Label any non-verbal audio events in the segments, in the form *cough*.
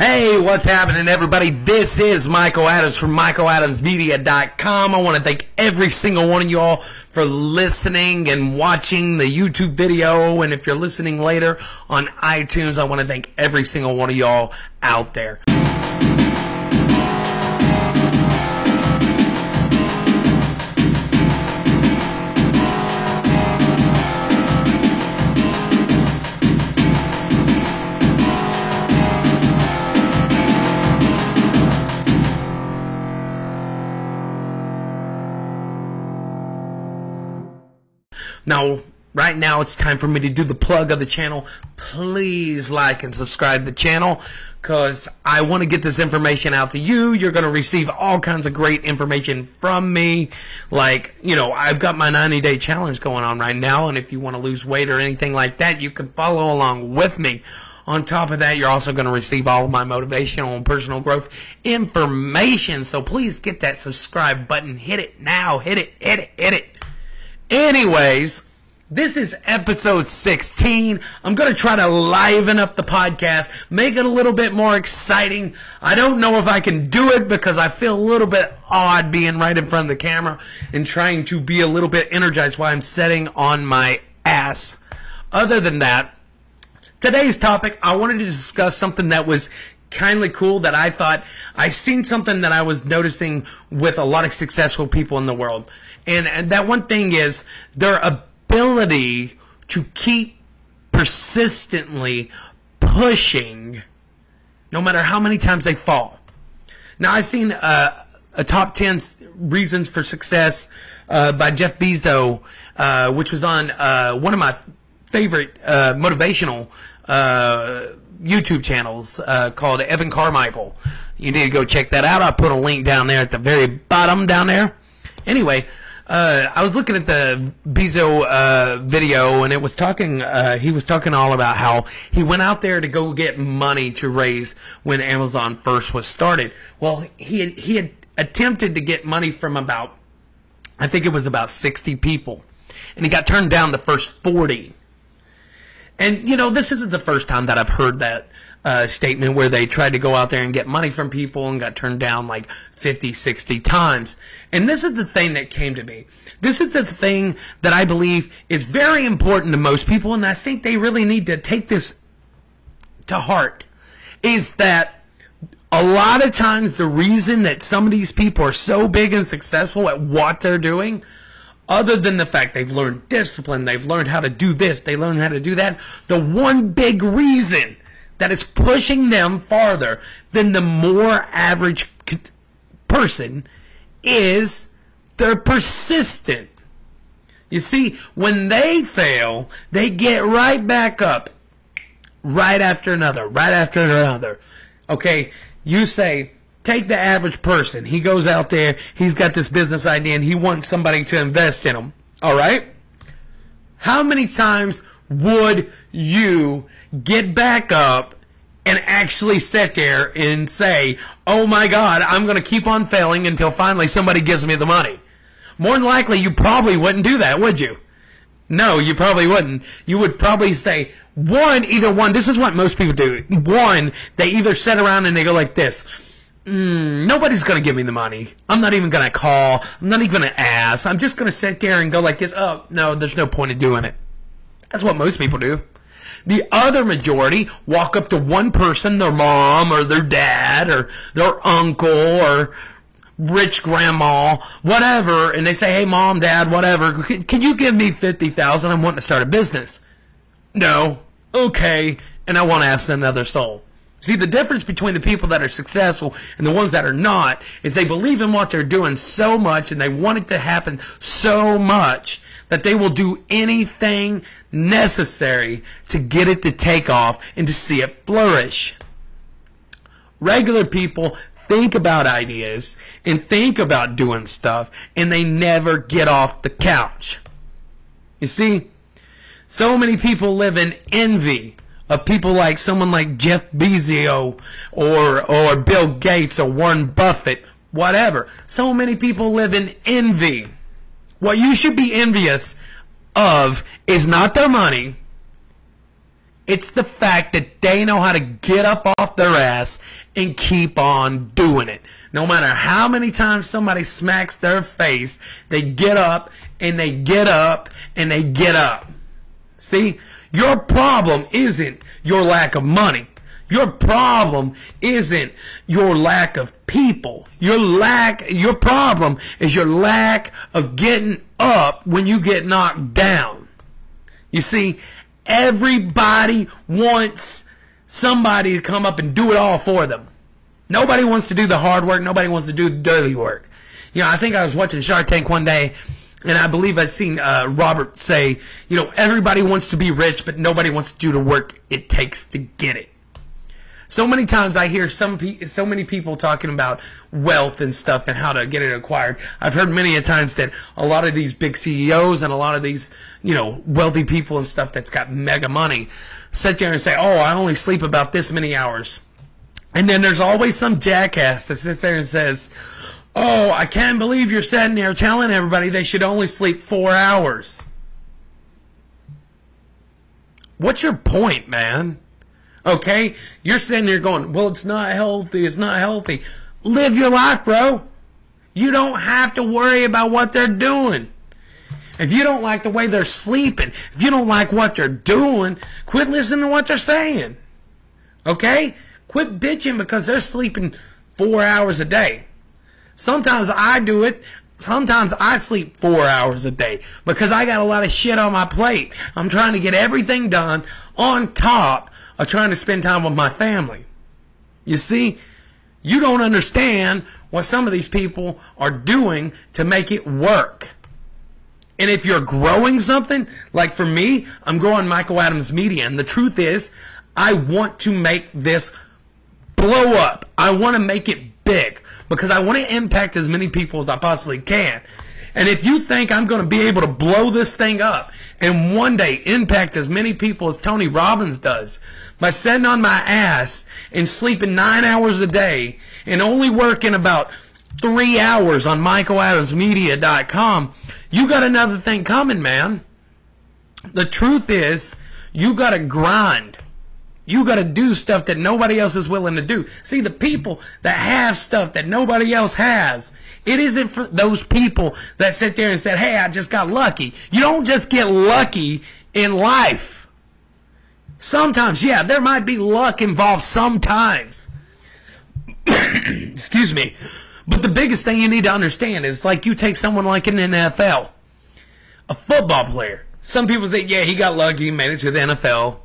Hey, what's happening, everybody? This is Michael Adams from MichaelAdamsMedia.com. I want to thank every single one of y'all for listening and watching the YouTube video. And if you're listening later on iTunes, I want to thank every single one of y'all out there. Now, right now it's time for me to do the plug of the channel. Please like and subscribe the channel because I want to get this information out to you. You're going to receive all kinds of great information from me. Like, you know, I've got my 90 day challenge going on right now. And if you want to lose weight or anything like that, you can follow along with me. On top of that, you're also going to receive all of my motivational and personal growth information. So please get that subscribe button. Hit it now. Hit it, hit it, hit it. Anyways, this is episode 16. I'm going to try to liven up the podcast, make it a little bit more exciting. I don't know if I can do it because I feel a little bit odd being right in front of the camera and trying to be a little bit energized while I'm sitting on my ass. Other than that, today's topic, I wanted to discuss something that was kindly cool that I thought I seen something that I was noticing with a lot of successful people in the world. And, and that one thing is their ability to keep persistently pushing no matter how many times they fall. Now I've seen uh, a top 10 reasons for success uh, by Jeff Bezos, uh, which was on uh, one of my favorite uh, motivational YouTube channels uh, called Evan Carmichael. You need to go check that out. I put a link down there at the very bottom down there. Anyway, uh, I was looking at the Bezo uh, video, and it was talking. Uh, he was talking all about how he went out there to go get money to raise when Amazon first was started. Well, he had, he had attempted to get money from about, I think it was about sixty people, and he got turned down the first forty. And you know, this isn't the first time that I've heard that uh, statement where they tried to go out there and get money from people and got turned down like 50, 60 times. And this is the thing that came to me. This is the thing that I believe is very important to most people, and I think they really need to take this to heart. Is that a lot of times the reason that some of these people are so big and successful at what they're doing other than the fact they've learned discipline, they've learned how to do this, they learn how to do that, the one big reason that is pushing them farther than the more average person is they're persistent. You see, when they fail, they get right back up, right after another, right after another. Okay, you say, take the average person. He goes out there, he's got this business idea, and he wants somebody to invest in him. All right? How many times would you get back up and actually sit there and say, oh my God, I'm going to keep on failing until finally somebody gives me the money? More than likely, you probably wouldn't do that, would you? No, you probably wouldn't. You would probably say, one, either one, this is what most people do. One, they either sit around and they go like this mm, nobody's going to give me the money. I'm not even going to call. I'm not even going to ask. I'm just going to sit there and go like this. Oh, no, there's no point in doing it. That's what most people do. The other majority walk up to one person, their mom or their dad or their uncle or rich grandma, whatever, and they say, "Hey, mom, dad, whatever, can, you give me fifty thousand? I'm wanting to start a business." No, okay, and I want to ask another soul. See, the difference between the people that are successful and the ones that are not is they believe in what they're doing so much and they want it to happen so much that they will do anything necessary to get it to take off and to see it flourish. Regular people think about ideas and think about doing stuff and they never get off the couch. You see, so many people live in envy of people like someone like Jeff Bezos or or Bill Gates or Warren Buffett, whatever. So many people live in envy. What you should be envious of is not their money. It's the fact that they know how to get up off their ass and keep on doing it. No matter how many times somebody smacks their face, they get up and they get up and they get up. See, your problem isn't your lack of money. Your problem isn't your lack of people. Your lack, your problem is your lack of getting up when you get knocked down. You see, everybody wants somebody to come up and do it all for them. Nobody wants to do the hard work. Nobody wants to do the dirty work. You know, I think I was watching Shark Tank one day and I believe I've seen uh, Robert say, you know, everybody wants to be rich, but nobody wants to do the work it takes to get it. So many times I hear some pe- so many people talking about wealth and stuff and how to get it acquired. I've heard many a times that a lot of these big CEOs and a lot of these, you know, wealthy people and stuff that's got mega money sit there and say, "Oh, I only sleep about this many hours." And then there's always some jackass that sits there and says, "Oh, I can't believe you're sitting there telling everybody they should only sleep 4 hours." What's your point, man? Okay? You're sitting there going, well, it's not healthy. It's not healthy. Live your life, bro. You don't have to worry about what they're doing. If you don't like the way they're sleeping, if you don't like what they're doing, quit listening to what they're saying. Okay? Quit bitching because they're sleeping four hours a day. Sometimes I do it. Sometimes I sleep four hours a day because I got a lot of shit on my plate. I'm trying to get everything done on top of trying to spend time with my family. You see, you don't understand what some of these people are doing to make it work. And if you're growing something, like for me, I'm growing Michael Adams Media, and the truth is, I want to make this blow up. I want to make it big because I want to impact as many people as I possibly can. And if you think I'm going to be able to blow this thing up and one day impact as many people as Tony Robbins does by sitting on my ass and sleeping nine hours a day and only working about three hours on michaeladamsmedia.com, you got another thing coming, man. The truth is, you got to grind. You got to do stuff that nobody else is willing to do. See, the people that have stuff that nobody else has, it isn't for those people that sit there and said, hey, I just got lucky. You don't just get lucky in life. Sometimes, yeah, there might be luck involved sometimes. *coughs* Excuse me. But the biggest thing you need to understand is like you take someone like an NFL, a football player. Some people say, yeah, he got lucky, he made it to the NFL.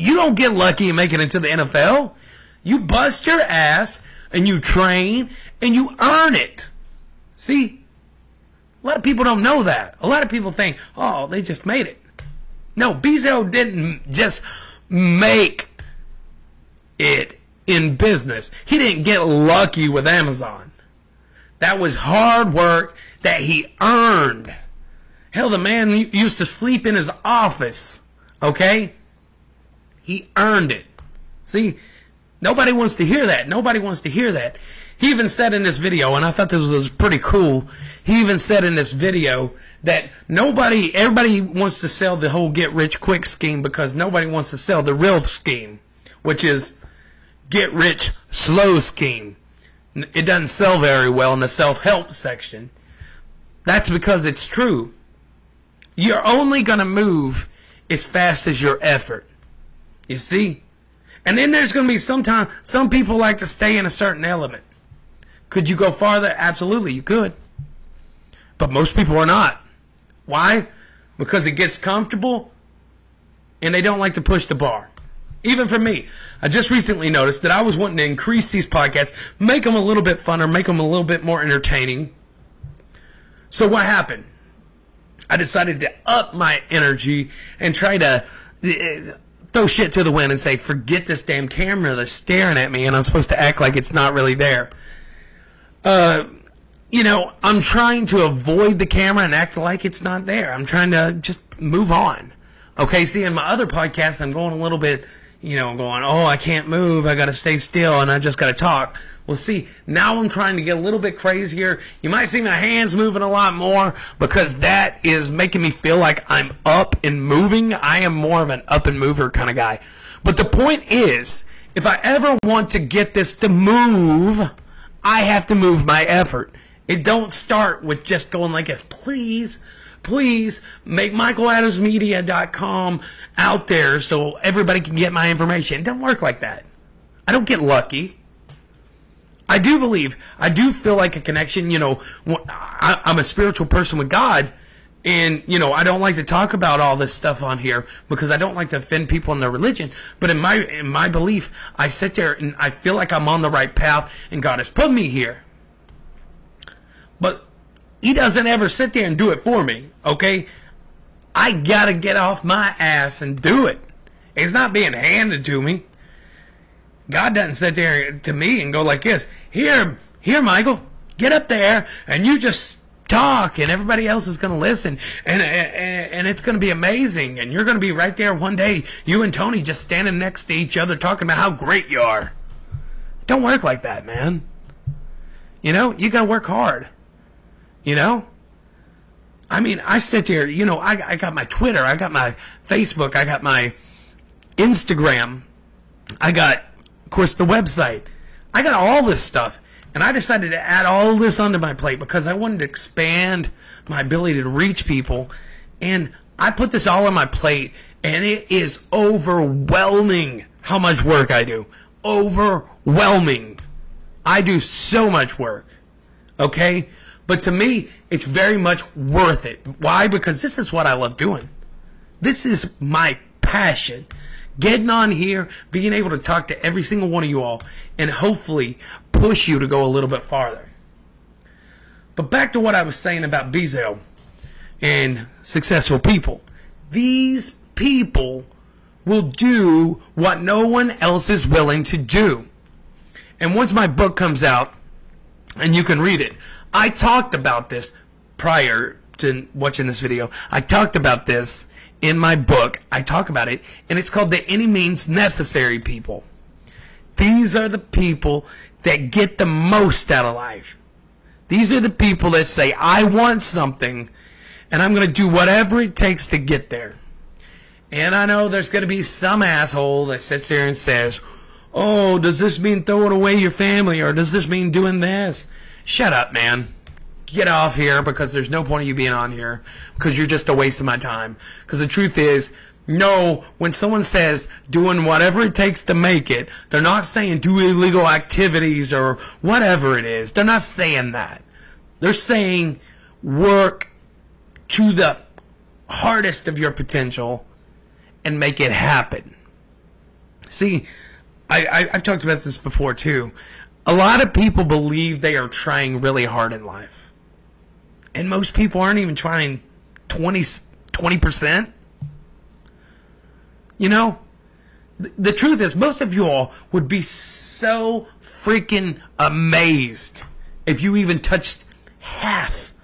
You don't get lucky and make it into the NFL. You bust your ass and you train and you earn it. See? A lot of people don't know that. A lot of people think, oh, they just made it. No, Bezos didn't just make it in business. He didn't get lucky with Amazon. That was hard work that he earned. Hell, the man used to sleep in his office. Okay? He earned it. See, nobody wants to hear that. Nobody wants to hear that. He even said in this video, and I thought this was pretty cool. He even said in this video that nobody, everybody wants to sell the whole get rich quick scheme because nobody wants to sell the real scheme, which is get rich slow scheme. It doesn't sell very well in the self help section. That's because it's true. You're only going to move as fast as your effort. You see? And then there's going to be some time, some people like to stay in a certain element. Could you go farther? Absolutely, you could. But most people are not. Why? Because it gets comfortable and they don't like to push the bar. Even for me, I just recently noticed that I was wanting to increase these podcasts, make them a little bit funner, make them a little bit more entertaining. So what happened? I decided to up my energy and try to throw shit to the wind and say, forget this damn camera that's staring at me and I'm supposed to act like it's not really there. Uh, you know, I'm trying to avoid the camera and act like it's not there. I'm trying to just move on. Okay, see, in my other podcast, I'm going a little bit, you know, going, oh, I can't move, I gotta stay still, and I just gotta talk. Well, see, now I'm trying to get a little bit crazier. You might see my hands moving a lot more because that is making me feel like I'm up and moving. I am more of an up and mover kind of guy. But the point is, if I ever want to get this to move, I have to move my effort. It don't start with just going like this. Please, please make michaeladamsmedia.com out there so everybody can get my information. It don't work like that. I don't get lucky. I do believe, I do feel like a connection. You know, I, I'm a spiritual person with God, and you know, I don't like to talk about all this stuff on here because I don't like to offend people in their religion. But in my in my belief, I sit there and I feel like I'm on the right path, and God has put me here. But He doesn't ever sit there and do it for me. Okay, I gotta get off my ass and do it. It's not being handed to me. God doesn't sit there to me and go like this. Here, here, Michael, get up there and you just talk and everybody else is going to listen and, and, and it's going to be amazing and you're going to be right there one day you and tony just standing next to each other talking about how great you are don't work like that man you know you got to work hard you know i mean i sit there you know I, I got my twitter i got my facebook i got my instagram i got of course the website i got all this stuff and I decided to add all this onto my plate because I wanted to expand my ability to reach people. And I put this all on my plate, and it is overwhelming how much work I do. Overwhelming. I do so much work. Okay? But to me, it's very much worth it. Why? Because this is what I love doing. This is my passion getting on here, being able to talk to every single one of you all, and hopefully push you to go a little bit farther. But back to what I was saying about Bezos and successful people. These people will do what no one else is willing to do. And once my book comes out, and you can read it, I talked about this prior to watching this video. I talked about this in my book. I talk about it, and it's called The Any Means Necessary People. These are the people that get the most out of life. These are the people that say, I want something, and I'm going to do whatever it takes to get there. And I know there's going to be some asshole that sits here and says, Oh, does this mean throwing away your family, or does this mean doing this? Shut up, man get off here because there's no point of you being on here because you're just a waste of my time. Because the truth is, no, when someone says doing whatever it takes to make it, they're not saying do illegal activities or whatever it is. They're not saying that. They're saying work to the hardest of your potential and make it happen. See, I, I, have talked about this before too. A lot of people believe they are trying really hard in life and most people aren't even trying 20 percent. You know, the, the truth is, most of you all would be so freaking amazed if you even touched half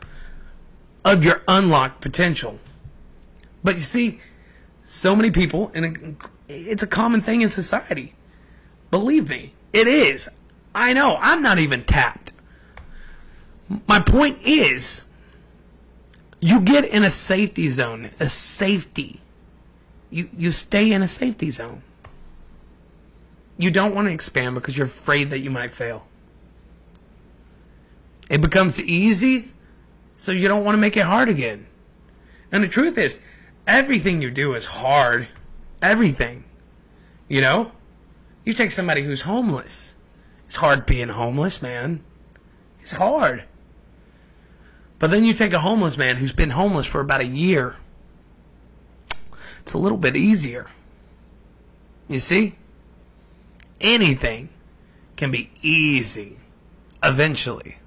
of your unlocked potential. But you see, so many people, and it's a common thing in society. Believe me, it is. I know, I'm not even tapped. My point is, you get in a safety zone, a safety. You you stay in a safety zone. You don't want to expand because you're afraid that you might fail. It becomes easy, so you don't want to make it hard again. And the truth is, everything you do is hard. Everything. You know? You take somebody who's homeless. It's hard being homeless, man. It's hard. But then you take a homeless man who's been homeless for about a year. It's a little bit easier. You see? Anything can be easy eventually.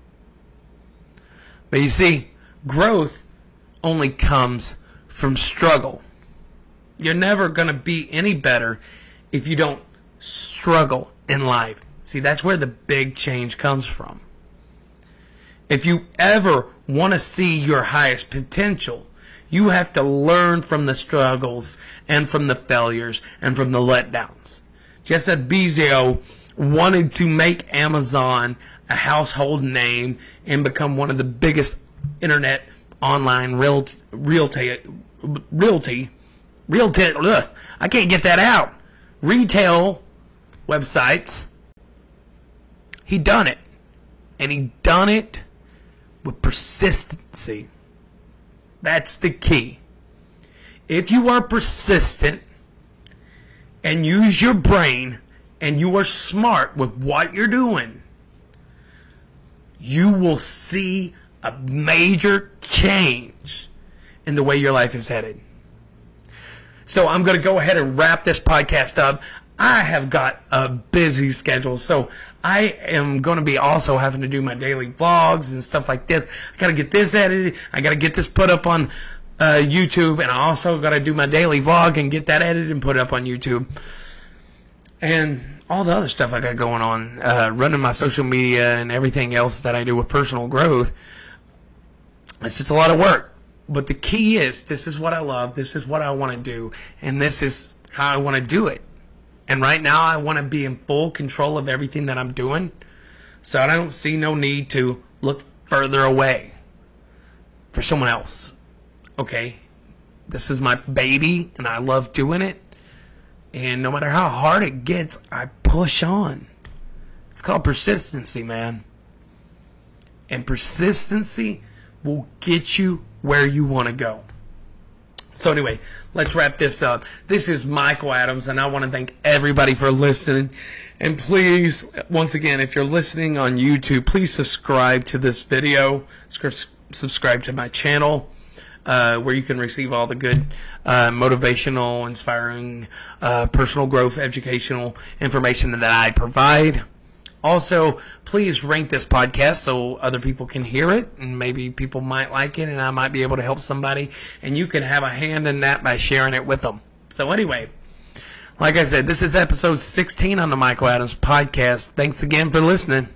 But you see, growth only comes from struggle. You're never going to be any better if you don't struggle in life. See, that's where the big change comes from. If you ever want to see your highest potential, You have to learn from the struggles and from the failures and from the letdowns. Just as Bezos wanted to make Amazon a household name and become one of the biggest internet online realty, realty, realty, realty, ugh, I can't get that out. Retail websites. He done it. And he done it with persistency. That's the key. If you are persistent and use your brain and you are smart with what you're doing, you will see a major change in the way your life is headed. So I'm going to go ahead and wrap this podcast up. I have got a busy schedule, so I am going to be also having to do my daily vlogs and stuff like this. I got to get this edited. I got to get this put up on uh, YouTube, and I also got to do my daily vlog and get that edited and put up on YouTube. And all the other stuff I got going on, uh, running my social media and everything else that I do with personal growth. It's just a lot of work. But the key is this is what I love, this is what I want to do, and this is how I want to do it. And right now, I want to be in full control of everything that I'm doing. So I don't see no need to look further away for someone else. Okay? This is my baby, and I love doing it. And no matter how hard it gets, I push on. It's called persistency, man. And persistency will get you where you want to go. So anyway, let's wrap this up. This is Michael Adams, and I want to thank everybody for listening. And please, once again, if you're listening on YouTube, please subscribe to this video. Subscribe to my channel, uh, where you can receive all the good, uh, motivational, inspiring, uh, personal growth, educational information that I provide. Also, please rank this podcast so other people can hear it and maybe people might like it and I might be able to help somebody and you can have a hand in that by sharing it with them. So anyway, like I said, this is episode 16 on the Michael Adams podcast. Thanks again for listening.